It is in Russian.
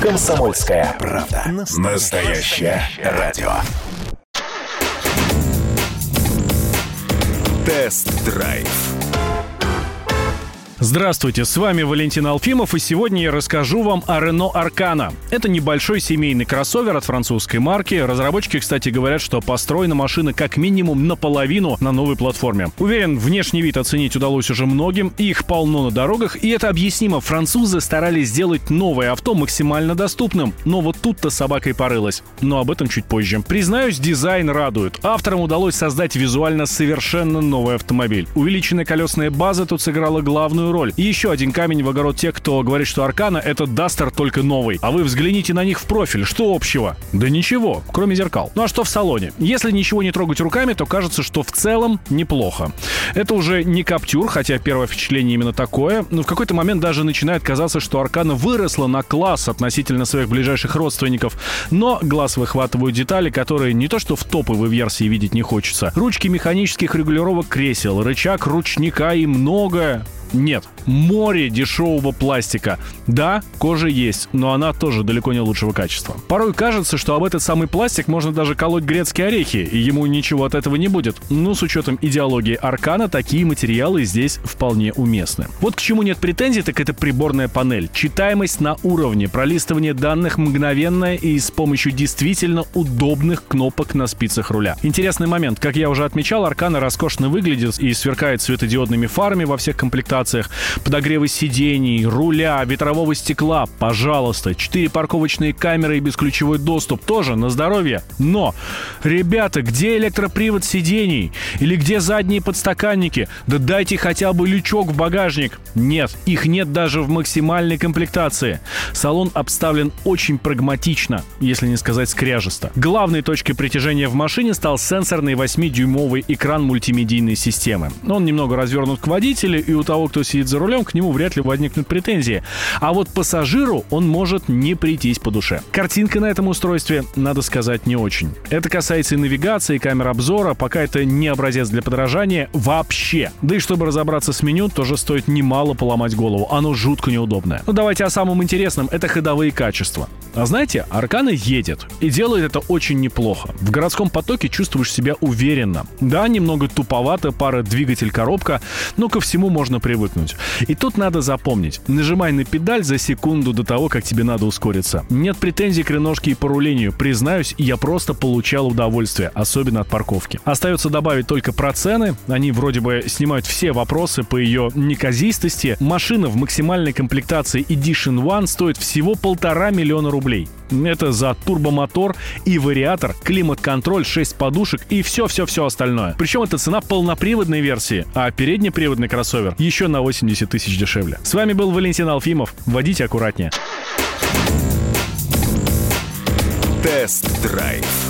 Комсомольская правда. Настоящее радио. Тест-драйв. Здравствуйте, с вами Валентин Алфимов, и сегодня я расскажу вам о Renault Arkana. Это небольшой семейный кроссовер от французской марки. Разработчики, кстати, говорят, что построена машина как минимум наполовину на новой платформе. Уверен, внешний вид оценить удалось уже многим, их полно на дорогах, и это объяснимо. Французы старались сделать новое авто максимально доступным, но вот тут-то собака порылась. Но об этом чуть позже. Признаюсь, дизайн радует. Авторам удалось создать визуально совершенно новый автомобиль. Увеличенная колесная база тут сыграла главную роль. И еще один камень в огород тех, кто говорит, что Аркана — это Дастер только новый. А вы взгляните на них в профиль. Что общего? Да ничего, кроме зеркал. Ну а что в салоне? Если ничего не трогать руками, то кажется, что в целом неплохо. Это уже не Каптюр, хотя первое впечатление именно такое. Но в какой-то момент даже начинает казаться, что Аркана выросла на класс относительно своих ближайших родственников. Но глаз выхватывают детали, которые не то что в топовой версии видеть не хочется. Ручки механических регулировок кресел, рычаг ручника и многое. Нет, море дешевого пластика. Да, кожа есть, но она тоже далеко не лучшего качества. Порой кажется, что об этот самый пластик можно даже колоть грецкие орехи, и ему ничего от этого не будет. Но с учетом идеологии Аркана, такие материалы здесь вполне уместны. Вот к чему нет претензий, так это приборная панель. Читаемость на уровне, пролистывание данных мгновенное и с помощью действительно удобных кнопок на спицах руля. Интересный момент. Как я уже отмечал, Аркана роскошно выглядит и сверкает светодиодными фарами во всех комплектациях комплектациях, подогревы сидений, руля, ветрового стекла, пожалуйста, 4 парковочные камеры и бесключевой доступ, тоже на здоровье. Но, ребята, где электропривод сидений? Или где задние подстаканники? Да дайте хотя бы лючок в багажник. Нет, их нет даже в максимальной комплектации. Салон обставлен очень прагматично, если не сказать скряжесто. Главной точкой притяжения в машине стал сенсорный 8-дюймовый экран мультимедийной системы. Он немного развернут к водителю, и у того, кто сидит за рулем, к нему вряд ли возникнут претензии. А вот пассажиру он может не прийтись по душе. Картинка на этом устройстве, надо сказать, не очень. Это касается и навигации, и камер обзора, пока это не образец для подражания вообще. Да и чтобы разобраться с меню, тоже стоит немало поломать голову. Оно жутко неудобное. Ну давайте о самом интересном. Это ходовые качества. А знаете, Аркана едет. И делает это очень неплохо. В городском потоке чувствуешь себя уверенно. Да, немного туповато, пара двигатель-коробка, но ко всему можно привыкнуть. И тут надо запомнить. Нажимай на педаль за секунду до того, как тебе надо ускориться. Нет претензий к реношке и по рулению. Признаюсь, я просто получал удовольствие, особенно от парковки. Остается добавить только про цены. Они вроде бы снимают все вопросы по ее неказистости. Машина в максимальной комплектации Edition One стоит всего полтора миллиона рублей. Это за турбомотор и вариатор, климат-контроль, 6 подушек и все-все-все остальное. Причем это цена полноприводной версии, а переднеприводный кроссовер еще на 80 тысяч дешевле. С вами был Валентин Алфимов. Водите аккуратнее. Тест-драйв